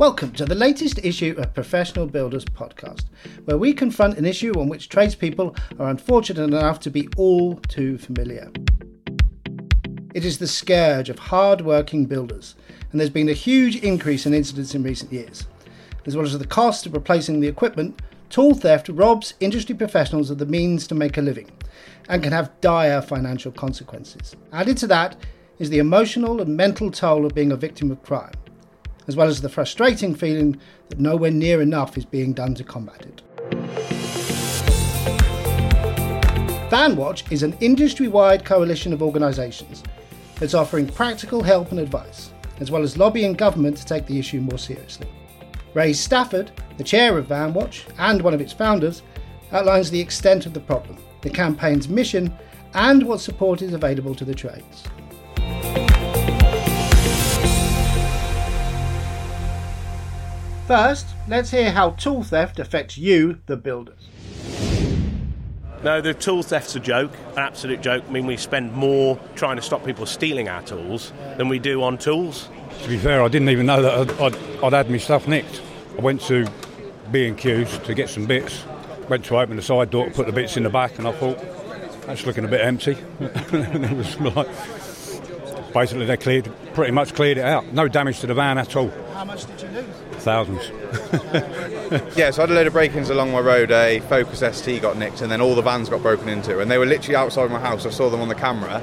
Welcome to the latest issue of Professional Builders Podcast, where we confront an issue on which tradespeople are unfortunate enough to be all too familiar. It is the scourge of hard working builders, and there's been a huge increase in incidents in recent years. As well as the cost of replacing the equipment, tool theft robs industry professionals of the means to make a living and can have dire financial consequences. Added to that is the emotional and mental toll of being a victim of crime as well as the frustrating feeling that nowhere near enough is being done to combat it. VanWatch is an industry wide coalition of organisations that's offering practical help and advice, as well as lobbying government to take the issue more seriously. Ray Stafford, the chair of VanWatch and one of its founders, outlines the extent of the problem, the campaign's mission, and what support is available to the trades. First, let's hear how tool theft affects you, the builders. No, the tool theft's a joke, an absolute joke. I mean, we spend more trying to stop people stealing our tools than we do on tools. To be fair, I didn't even know that I'd, I'd, I'd had my stuff nicked. I went to B&Q's to get some bits, went to open the side door, put the bits in the back, and I thought, that's looking a bit empty. and it was like, basically they cleared, pretty much cleared it out. No damage to the van at all. How much did you lose? Thousands. yeah, so I had a load of break-ins along my road. A Focus ST got nicked, and then all the vans got broken into. And they were literally outside my house. I saw them on the camera,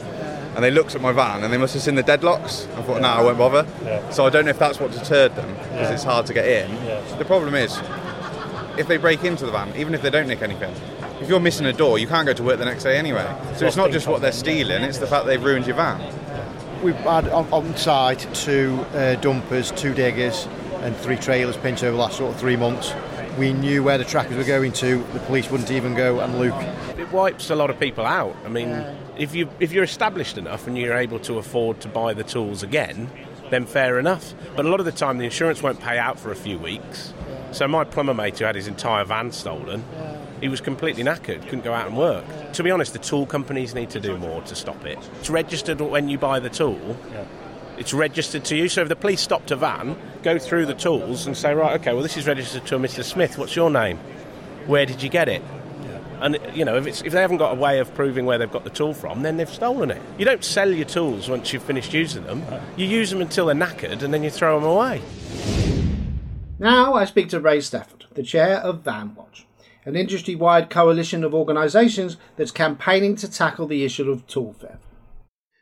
and they looked at my van, and they must have seen the deadlocks. I thought, nah, I won't bother. Yeah. So I don't know if that's what deterred them, because yeah. it's hard to get in. Yeah. The problem is, if they break into the van, even if they don't nick anything, if you're missing a door, you can't go to work the next day anyway. So it's not just what they're stealing; it's the fact they've ruined your van. We've had on, on site two uh, dumpers, two diggers, and three trailers pinched over the last sort of three months. We knew where the trackers were going to. The police wouldn't even go and look. It wipes a lot of people out. I mean, yeah. if you if you're established enough and you're able to afford to buy the tools again, then fair enough. But a lot of the time, the insurance won't pay out for a few weeks. So my plumber mate who had his entire van stolen, he was completely knackered, couldn't go out and work. To be honest, the tool companies need to do more to stop it. It's registered when you buy the tool. Yeah it's registered to you. So if the police stopped a van, go through the tools and say, right, okay, well, this is registered to a Mr. Smith. What's your name? Where did you get it? And you know, if, if they haven't got a way of proving where they've got the tool from, then they've stolen it. You don't sell your tools once you've finished using them. You use them until they're knackered, and then you throw them away. Now I speak to Ray Stafford, the chair of VanWatch, an industry-wide coalition of organisations that's campaigning to tackle the issue of tool theft.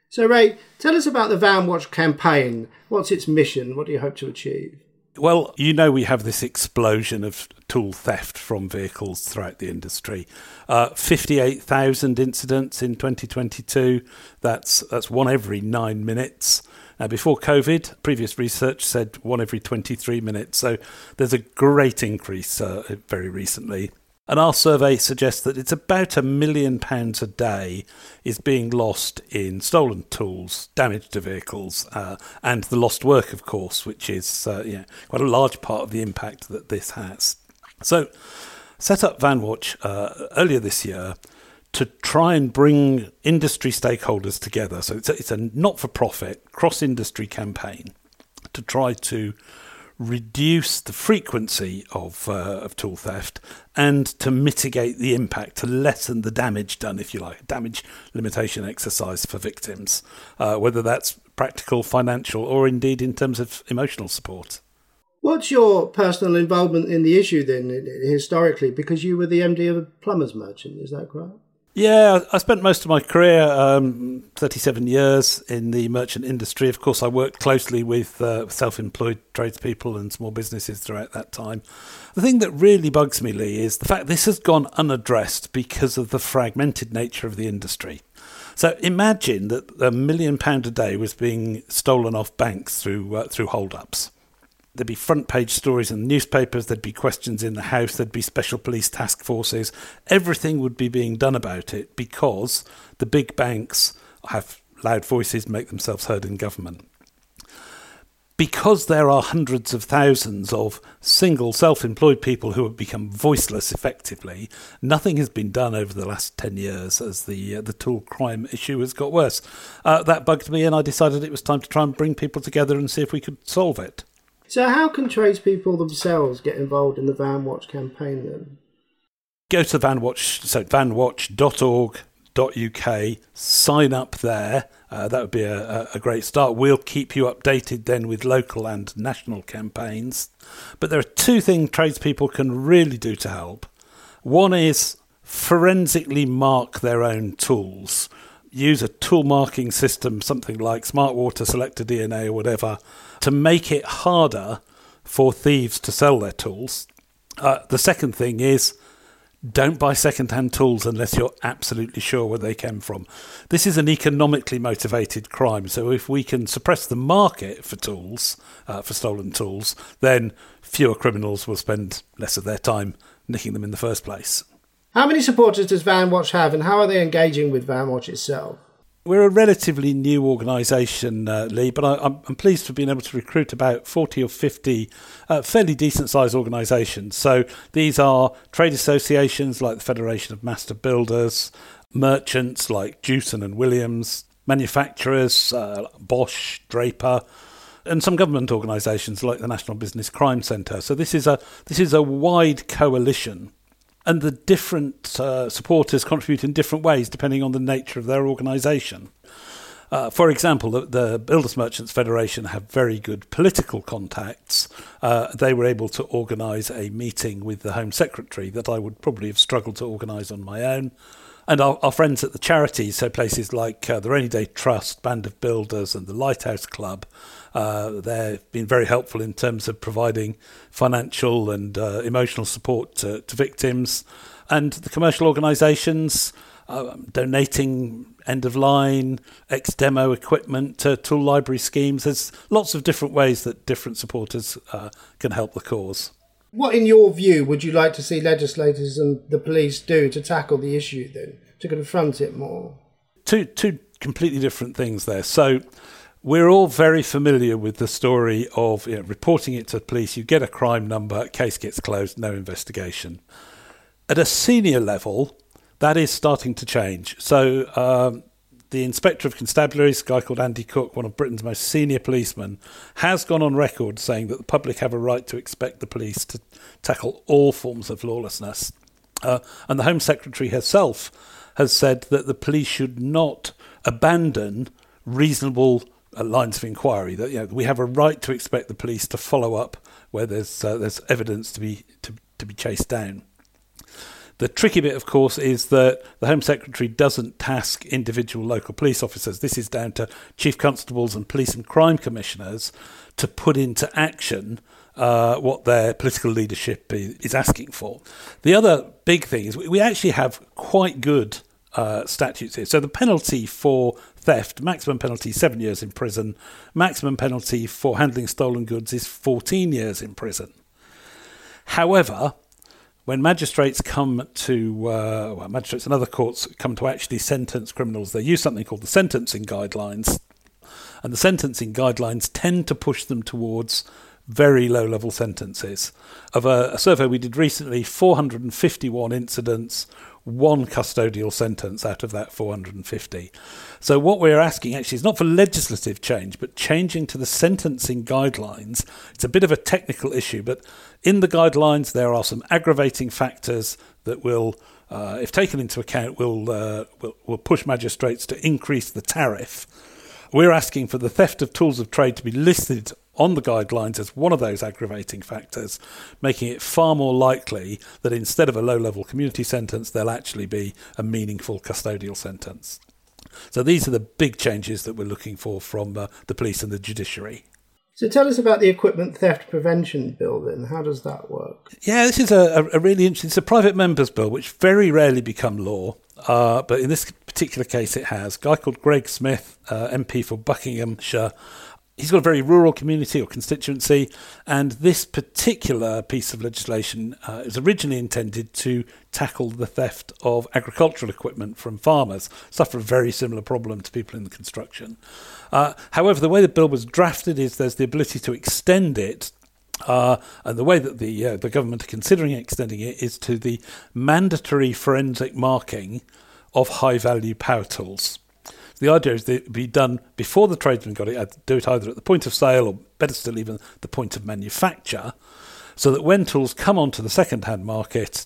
So, Ray, tell us about the Van Watch campaign. What's its mission? What do you hope to achieve? Well, you know, we have this explosion of tool theft from vehicles throughout the industry. Uh, 58,000 incidents in 2022. That's, that's one every nine minutes. Now, before COVID, previous research said one every 23 minutes. So there's a great increase uh, very recently. And our survey suggests that it's about a million pounds a day is being lost in stolen tools, damage to vehicles, uh, and the lost work, of course, which is uh, quite a large part of the impact that this has. So, set up VanWatch uh, earlier this year to try and bring industry stakeholders together. So, it's a, it's a not for profit, cross industry campaign to try to reduce the frequency of, uh, of tool theft and to mitigate the impact, to lessen the damage done, if you like, damage limitation exercise for victims, uh, whether that's practical, financial, or indeed in terms of emotional support. What's your personal involvement in the issue then, historically? Because you were the MD of a plumbers merchant, is that correct? Yeah, I spent most of my career, um, 37 years, in the merchant industry. Of course, I worked closely with uh, self employed tradespeople and small businesses throughout that time. The thing that really bugs me, Lee, is the fact this has gone unaddressed because of the fragmented nature of the industry. So imagine that a million pound a day was being stolen off banks through uh, through hold ups there'd be front page stories in the newspapers, there'd be questions in the House, there'd be special police task forces. Everything would be being done about it because the big banks have loud voices, make themselves heard in government. Because there are hundreds of thousands of single self employed people who have become voiceless effectively, nothing has been done over the last 10 years as the, uh, the tool crime issue has got worse. Uh, that bugged me, and I decided it was time to try and bring people together and see if we could solve it. So, how can tradespeople themselves get involved in the Van Watch campaign then? Go to VanWatch, so vanwatch.org.uk, sign up there. Uh, that would be a, a great start. We'll keep you updated then with local and national campaigns. But there are two things tradespeople can really do to help. One is forensically mark their own tools. Use a tool marking system, something like Smart Water, SelectaDNA, or whatever, to make it harder for thieves to sell their tools. Uh, the second thing is don't buy second-hand tools unless you're absolutely sure where they came from. This is an economically motivated crime, so if we can suppress the market for tools, uh, for stolen tools, then fewer criminals will spend less of their time nicking them in the first place. How many supporters does VanWatch have, and how are they engaging with VanWatch itself? We're a relatively new organisation, uh, Lee, but I, am pleased to have been able to recruit about 40 or 50 uh, fairly decent sized organisations. So these are trade associations like the Federation of Master Builders, merchants like Jewson and Williams, manufacturers, uh, Bosch, Draper, and some government organisations like the National Business Crime Centre. So this is a this is a wide coalition and the different uh, supporters contribute in different ways depending on the nature of their organisation. Uh, for example, the, the, Builders Merchants Federation have very good political contacts. Uh, they were able to organise a meeting with the Home Secretary that I would probably have struggled to organise on my own. And our, our, friends at the charities, so places like uh, the Rainy Day Trust, Band of Builders, and the Lighthouse Club, uh, they've been very helpful in terms of providing financial and uh, emotional support to, to, victims. And the commercial organisations uh, donating end of line, ex demo equipment to tool library schemes. There's lots of different ways that different supporters uh, can help the cause. What, in your view, would you like to see legislators and the police do to tackle the issue then, to confront it more? Two, two completely different things there. So, we're all very familiar with the story of you know, reporting it to the police. You get a crime number, case gets closed, no investigation. At a senior level, that is starting to change. So, um, the Inspector of Constabularies, a guy called Andy Cooke, one of Britain's most senior policemen, has gone on record saying that the public have a right to expect the police to tackle all forms of lawlessness. Uh, and the Home Secretary herself has said that the police should not abandon reasonable lines of inquiry. That you know, we have a right to expect the police to follow up where there's uh, there's evidence to be to, to be chased down. The tricky bit, of course, is that the Home Secretary doesn't task individual local police officers. This is down to chief constables and police and crime commissioners to put into action uh, what their political leadership is asking for. The other big thing is we actually have quite good uh, statutes here. So the penalty for theft, maximum penalty seven years in prison. Maximum penalty for handling stolen goods is 14 years in prison. However, when magistrates come to, uh, well, magistrates and other courts come to actually sentence criminals, they use something called the sentencing guidelines. And the sentencing guidelines tend to push them towards very low level sentences. Of a, a survey we did recently, 451 incidents one custodial sentence out of that 450. So, what we're asking actually is not for legislative change, but changing to the sentencing guidelines. It's a bit of a technical issue, but in the guidelines, there are some aggravating factors that will, uh, if taken into account, will, uh, will, will push magistrates to increase the tariff. We're asking for the theft of tools of trade to be listed on the guidelines as one of those aggravating factors, making it far more likely that instead of a low level community sentence, there'll actually be a meaningful custodial sentence. So these are the big changes that we're looking for from uh, the police and the judiciary. So tell us about the equipment theft prevention bill then. How does that work? Yeah, this is a, a really interesting. It's a private members bill, which very rarely become law, uh, but in this particular case, it has. A guy called Greg Smith, uh, MP for Buckinghamshire, he's got a very rural community or constituency, and this particular piece of legislation uh, is originally intended to tackle the theft of agricultural equipment from farmers, suffer a very similar problem to people in the construction. Uh, however, the way the bill was drafted is there's the ability to extend it. Uh, and the way that the uh, the government are considering extending it is to the mandatory forensic marking of high value power tools. The idea is that it be done before the tradesman got it, I'd do it either at the point of sale or better still, even the point of manufacture, so that when tools come onto the second hand market,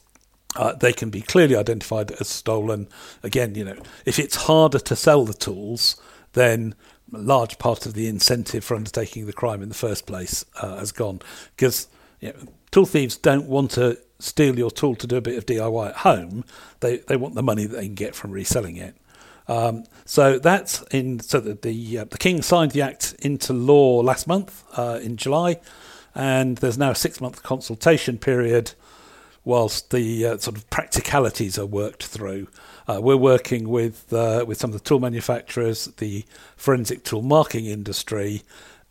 uh, they can be clearly identified as stolen. Again, you know, if it's harder to sell the tools, then a large part of the incentive for undertaking the crime in the first place uh, has gone. Because you know, tool thieves don't want to steal your tool to do a bit of DIY at home. They they want the money that they can get from reselling it. Um, so that's in. So the the, uh, the, king signed the act into law last month uh, in July, and there's now a six month consultation period, whilst the uh, sort of practicalities are worked through. Uh, we're working with uh, with some of the tool manufacturers, the forensic tool marking industry,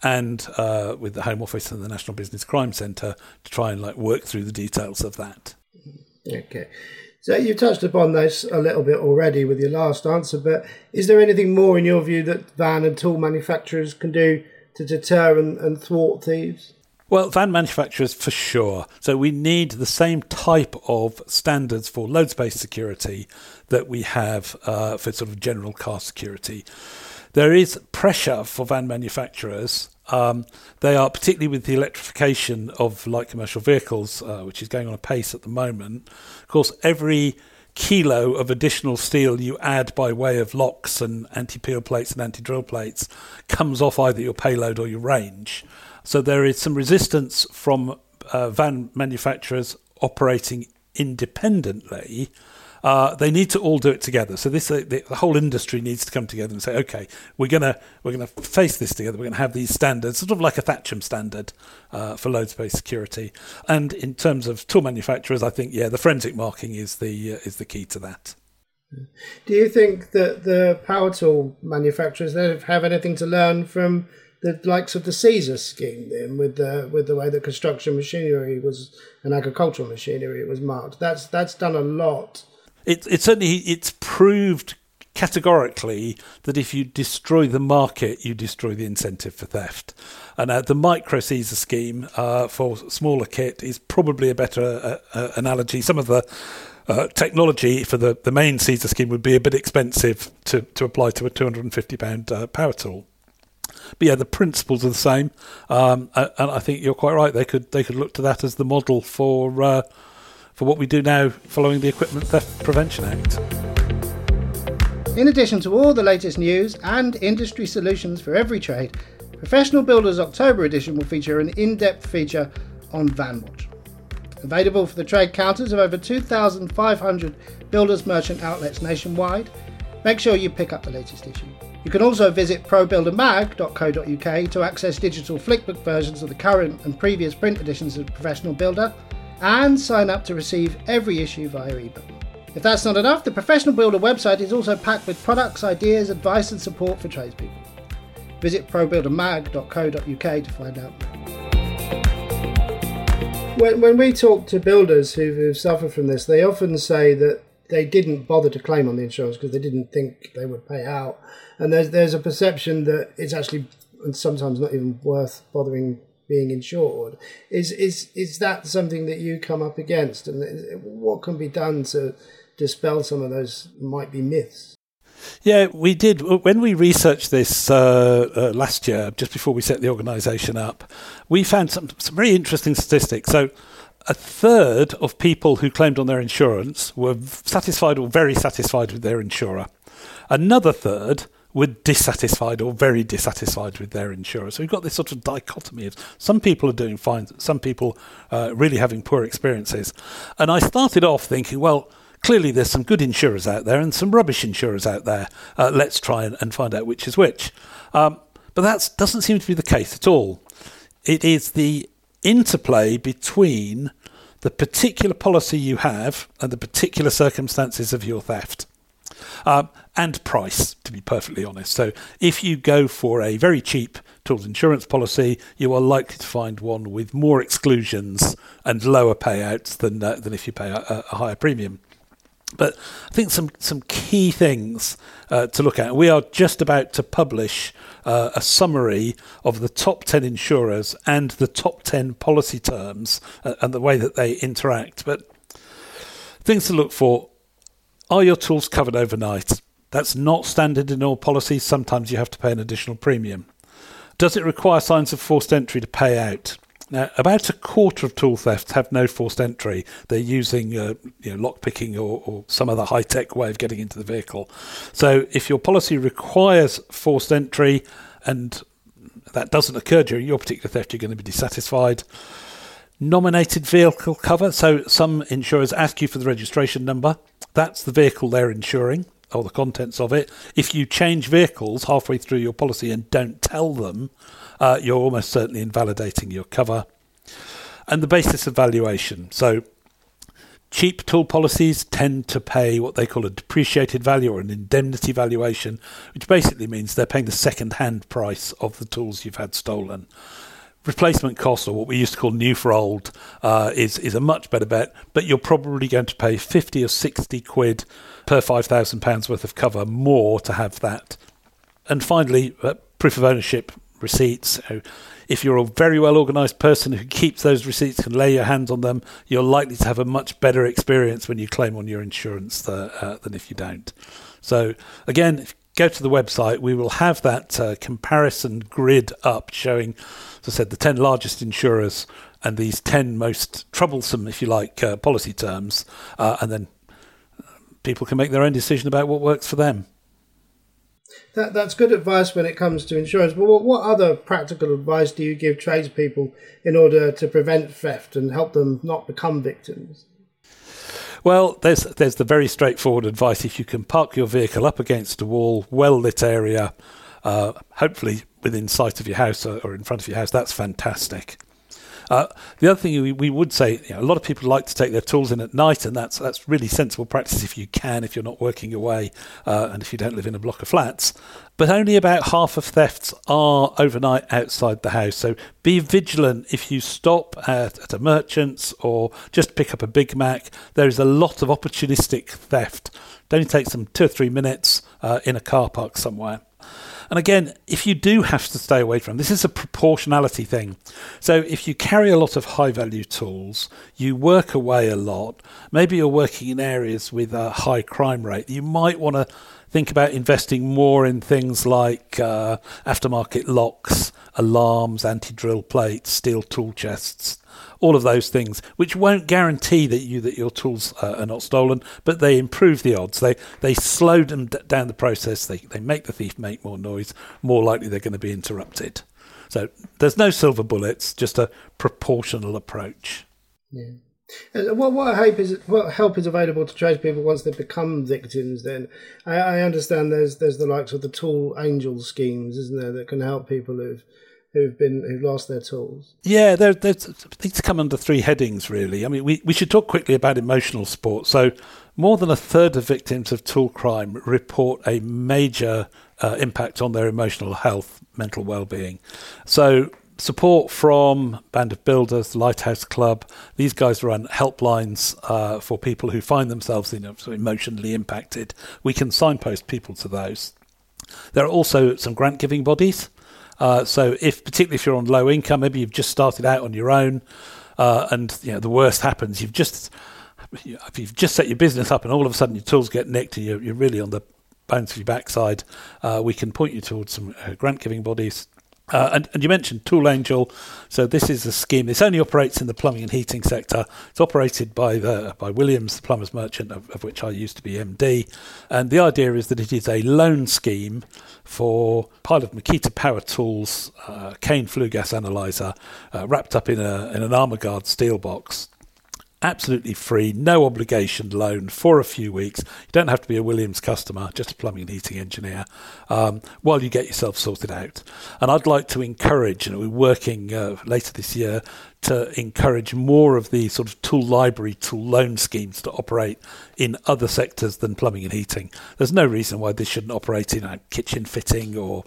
and uh, with the Home Office and the National Business Crime Centre to try and like work through the details of that. Okay. So you've touched upon this a little bit already with your last answer, but is there anything more in your view that van and tool manufacturers can do to deter and, and thwart thieves? Well, van manufacturers for sure. So we need the same type of standards for load space security that we have uh, for sort of general car security. There is pressure for van manufacturers. Um, they are particularly with the electrification of light commercial vehicles, uh, which is going on a pace at the moment. Of course, every kilo of additional steel you add by way of locks and anti-peel plates and anti-drill plates comes off either your payload or your range. So there is some resistance from uh, van manufacturers operating independently uh, they need to all do it together. So this uh, the, the, whole industry needs to come together and say, okay, we're gonna we're gonna face this together. We're gonna have these standards, sort of like a Thatcham standard uh, for load space security. And in terms of tool manufacturers, I think yeah, the forensic marking is the uh, is the key to that. Do you think that the power tool manufacturers have anything to learn from the likes of the CESAR scheme then with the with the way that construction machinery was and agricultural machinery was marked? That's that's done a lot it, it certainly it's proved categorically that if you destroy the market, you destroy the incentive for theft. And uh, the micro CESAR scheme uh, for smaller kit is probably a better uh, uh analogy. Some of the uh, technology for the, the main CESAR scheme would be a bit expensive to, to apply to a £250 uh, power tool. But yeah, the principles are the same, um, and I think you're quite right. They could they could look to that as the model for for what we do now following the Equipment Theft Prevention Act. In addition to all the latest news and industry solutions for every trade, Professional Builders October edition will feature an in depth feature on VanWatch. Available for the trade counters of over 2,500 builders merchant outlets nationwide, make sure you pick up the latest issue. You can also visit probuildermag.co.uk to access digital flickbook versions of the current and previous print editions of Professional Builder and sign up to receive every issue via ebook. If that's not enough, the Professional Builder website is also packed with products, ideas, advice, and support for tradespeople. Visit probuildermag.co.uk to find out When, when we talk to builders who, who've suffered from this, they often say that they didn't bother to claim on the insurance because they didn't think they would pay out. And there's, there's a perception that it's actually, and sometimes not even worth bothering being insured. Is is is that something that you come up against, and what can be done to dispel some of those might be myths? Yeah, we did. When we researched this uh, uh, last year, just before we set the organisation up, we found some, some very interesting statistics. So, a third of people who claimed on their insurance were satisfied or very satisfied with their insurer. Another third were dissatisfied or very dissatisfied with their insurer. So we've got this sort of dichotomy of some people are doing fine, some people uh, really having poor experiences. And I started off thinking, well, clearly there's some good insurers out there and some rubbish insurers out there. Uh, let's try and, and, find out which is which. Um, but that doesn't seem to be the case at all. It is the interplay between the particular policy you have and the particular circumstances of your theft. Um, and price, to be perfectly honest. So, if you go for a very cheap tools insurance policy, you are likely to find one with more exclusions and lower payouts than uh, than if you pay a, a, higher premium. But I think some some key things uh, to look at. We are just about to publish uh, a summary of the top ten insurers and the top ten policy terms uh, and the way that they interact. But things to look for are your tools covered overnight? That's not standard in all policies. Sometimes you have to pay an additional premium. Does it require signs of forced entry to pay out? Now, about a quarter of tool thefts have no forced entry. They're using uh, you know, lockpicking or, or some other high tech way of getting into the vehicle. So, if your policy requires forced entry and that doesn't occur during your particular theft, you're going to be dissatisfied. Nominated vehicle cover. So, some insurers ask you for the registration number. That's the vehicle they're insuring or the contents of it. If you change vehicles halfway through your policy and don't tell them, uh, you're almost certainly invalidating your cover. And the basis of valuation. So, cheap tool policies tend to pay what they call a depreciated value or an indemnity valuation, which basically means they're paying the second hand price of the tools you've had stolen. Replacement cost, or what we used to call new for old, uh, is is a much better bet. But you're probably going to pay fifty or sixty quid per five thousand pounds worth of cover more to have that. And finally, uh, proof of ownership receipts. So if you're a very well organised person who keeps those receipts, and lay your hands on them, you're likely to have a much better experience when you claim on your insurance the, uh, than if you don't. So again, go to the website, we will have that uh, comparison grid up showing, as I said, the 10 largest insurers and these 10 most troublesome, if you like, uh, policy terms, uh, and then people can make their own decision about what works for them that that's good advice when it comes to insurance. But what, what other practical advice do you give tradespeople in order to prevent theft and help them not become victims? Well, there's there's the very straightforward advice. If you can park your vehicle up against a wall, well lit area, uh, hopefully within sight of your house or, or in front of your house, that's fantastic. Uh, the other thing we, we would say, you know, a lot of people like to take their tools in at night, and that's that's really sensible practice if you can, if you're not working away, uh, and if you don't live in a block of flats. But only about half of thefts are overnight outside the house. So be vigilant if you stop at, at a merchant's or just pick up a Big Mac. There is a lot of opportunistic theft. It only takes them two or three minutes uh, in a car park somewhere. And again, if you do have to stay away from this is a proportionality thing. So if you carry a lot of high value tools, you work away a lot, maybe you're working in areas with a high crime rate, you might want to think about investing more in things like uh, aftermarket locks, alarms, anti drill plates, steel tool chests all of those things, which won't guarantee that you that your tools uh, are not stolen, but they improve the odds. They they slow them d- down the process. They they make the thief make more noise. More likely they're going to be interrupted. So there's no silver bullets, just a proportional approach. Yeah. What what help is what help is available to tradespeople once they become victims? Then I, I, understand there's there's the likes of the tool angel schemes, isn't there, that can help people who've who've been who've lost their tools? Yeah, there, there's things come under three headings really. I mean, we we should talk quickly about emotional support. So, more than a third of victims of tool crime report a major uh, impact on their emotional health, mental well-being. So. Support from Band of Builders, Lighthouse Club. These guys run helplines uh, for people who find themselves you know, emotionally impacted. We can signpost people to those. There are also some grant giving bodies uh, so if particularly if you're on low income, maybe you've just started out on your own, uh, and you know the worst happens, you've just if you've just set your business up and all of a sudden your tools get nicked and you're, you're really on the bones of your backside, uh, we can point you towards some uh, grant giving bodies uh, and, and, you mentioned Tool Angel, so this is a scheme. This only operates in the plumbing and heating sector. It's operated by the by Williams, the plumbers merchant, of, of, which I used to be MD. And the idea is that it is a loan scheme for pile of Makita power tools, uh, Kane flue gas analyzer, uh, wrapped up in a in an Armorgard steel box absolutely free, no obligation loan for a few weeks. You don't have to be a Williams customer, just a plumbing and heating engineer, um, while you get yourself sorted out. And I'd like to encourage, know, we're working uh, later this year to encourage more of the sort of tool library, tool loan schemes to operate in other sectors than plumbing and heating. There's no reason why this shouldn't operate in uh, kitchen fitting or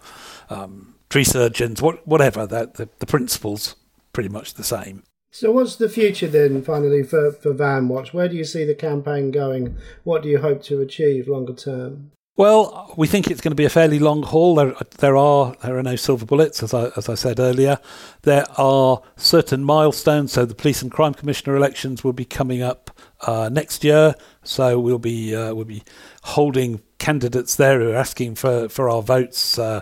um, tree surgeons, what, whatever. That the, the principle's pretty much the same. So, what's the future then, finally, for, for VanWatch? Where do you see the campaign going? What do you hope to achieve longer term? Well, we think it's going to be a fairly long haul. There, there are there are no silver bullets, as I as I said earlier. There are certain milestones. So the police and crime commissioner elections will be coming up uh, next year. So we'll be uh, we'll be holding candidates there who are asking for for our votes, uh,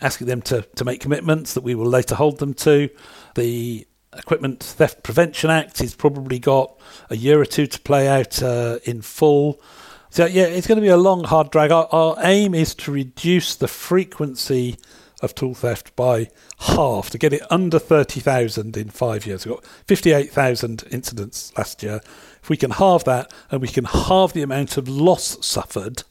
asking them to to make commitments that we will later hold them to. The Equipment Theft Prevention Act has probably got a year or two to play out uh, in full. So yeah, it's going to be a long, hard drag. Our, our, aim is to reduce the frequency of tool theft by half to get it under thirty thousand in five years. We've got fifty-eight thousand incidents last year. If we can halve that, and we can halve the amount of loss suffered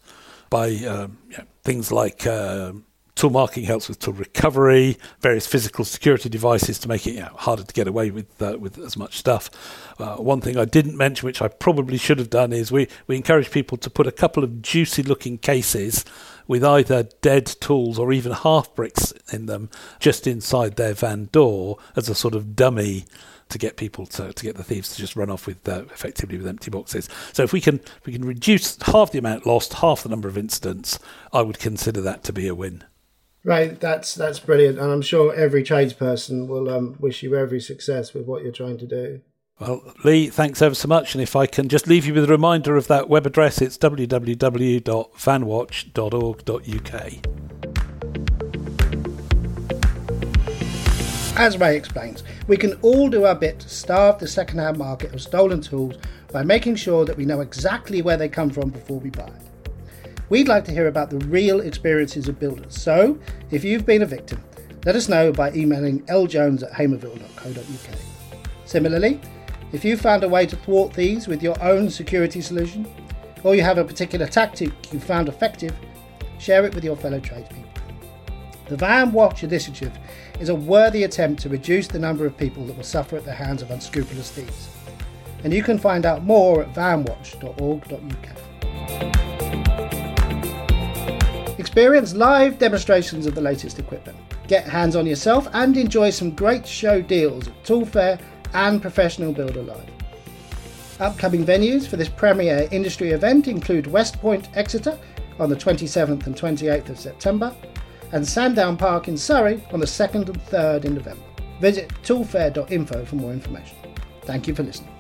by um, things like um, Tool marking helps with tool recovery, various physical security devices to make it you know, harder to get away with uh, with as much stuff. Uh, one thing I didn't mention, which I probably should have done, is we, we encourage people to put a couple of juicy looking cases with either dead tools or even half bricks in them just inside their van door as a sort of dummy to get people to, to get the thieves to just run off with uh, effectively with empty boxes. So if we can if we can reduce half the amount lost, half the number of incidents, I would consider that to be a win. Right, that's that's brilliant, and I'm sure every tradesperson will um, wish you every success with what you're trying to do. Well, Lee, thanks ever so much. And if I can just leave you with a reminder of that web address, it's www.vanwatch.org.uk. As Ray explains, we can all do our bit to starve the second-hand market of stolen tools by making sure that we know exactly where they come from before we buy it. We'd like to hear about the real experiences of builders. So, if you've been a victim, let us know by emailing ljones at hamerville.co.uk. Similarly, if you found a way to thwart these with your own security solution, or you have a particular tactic you found effective, share it with your fellow tradespeople. The Van Watch Initiative is a worthy attempt to reduce the number of people that will suffer at the hands of unscrupulous thieves. And you can find out more at vanwatch.org.uk. Experience live demonstrations of the latest equipment. Get hands on yourself and enjoy some great show deals at Tool Fair and Professional Builder Live. Upcoming venues for this premier industry event include Westpoint, Exeter on the 27th and 28th of September, and Sandown Park in Surrey on the 2nd and 3rd in November. Visit toolfair.info for more information. Thank you for listening.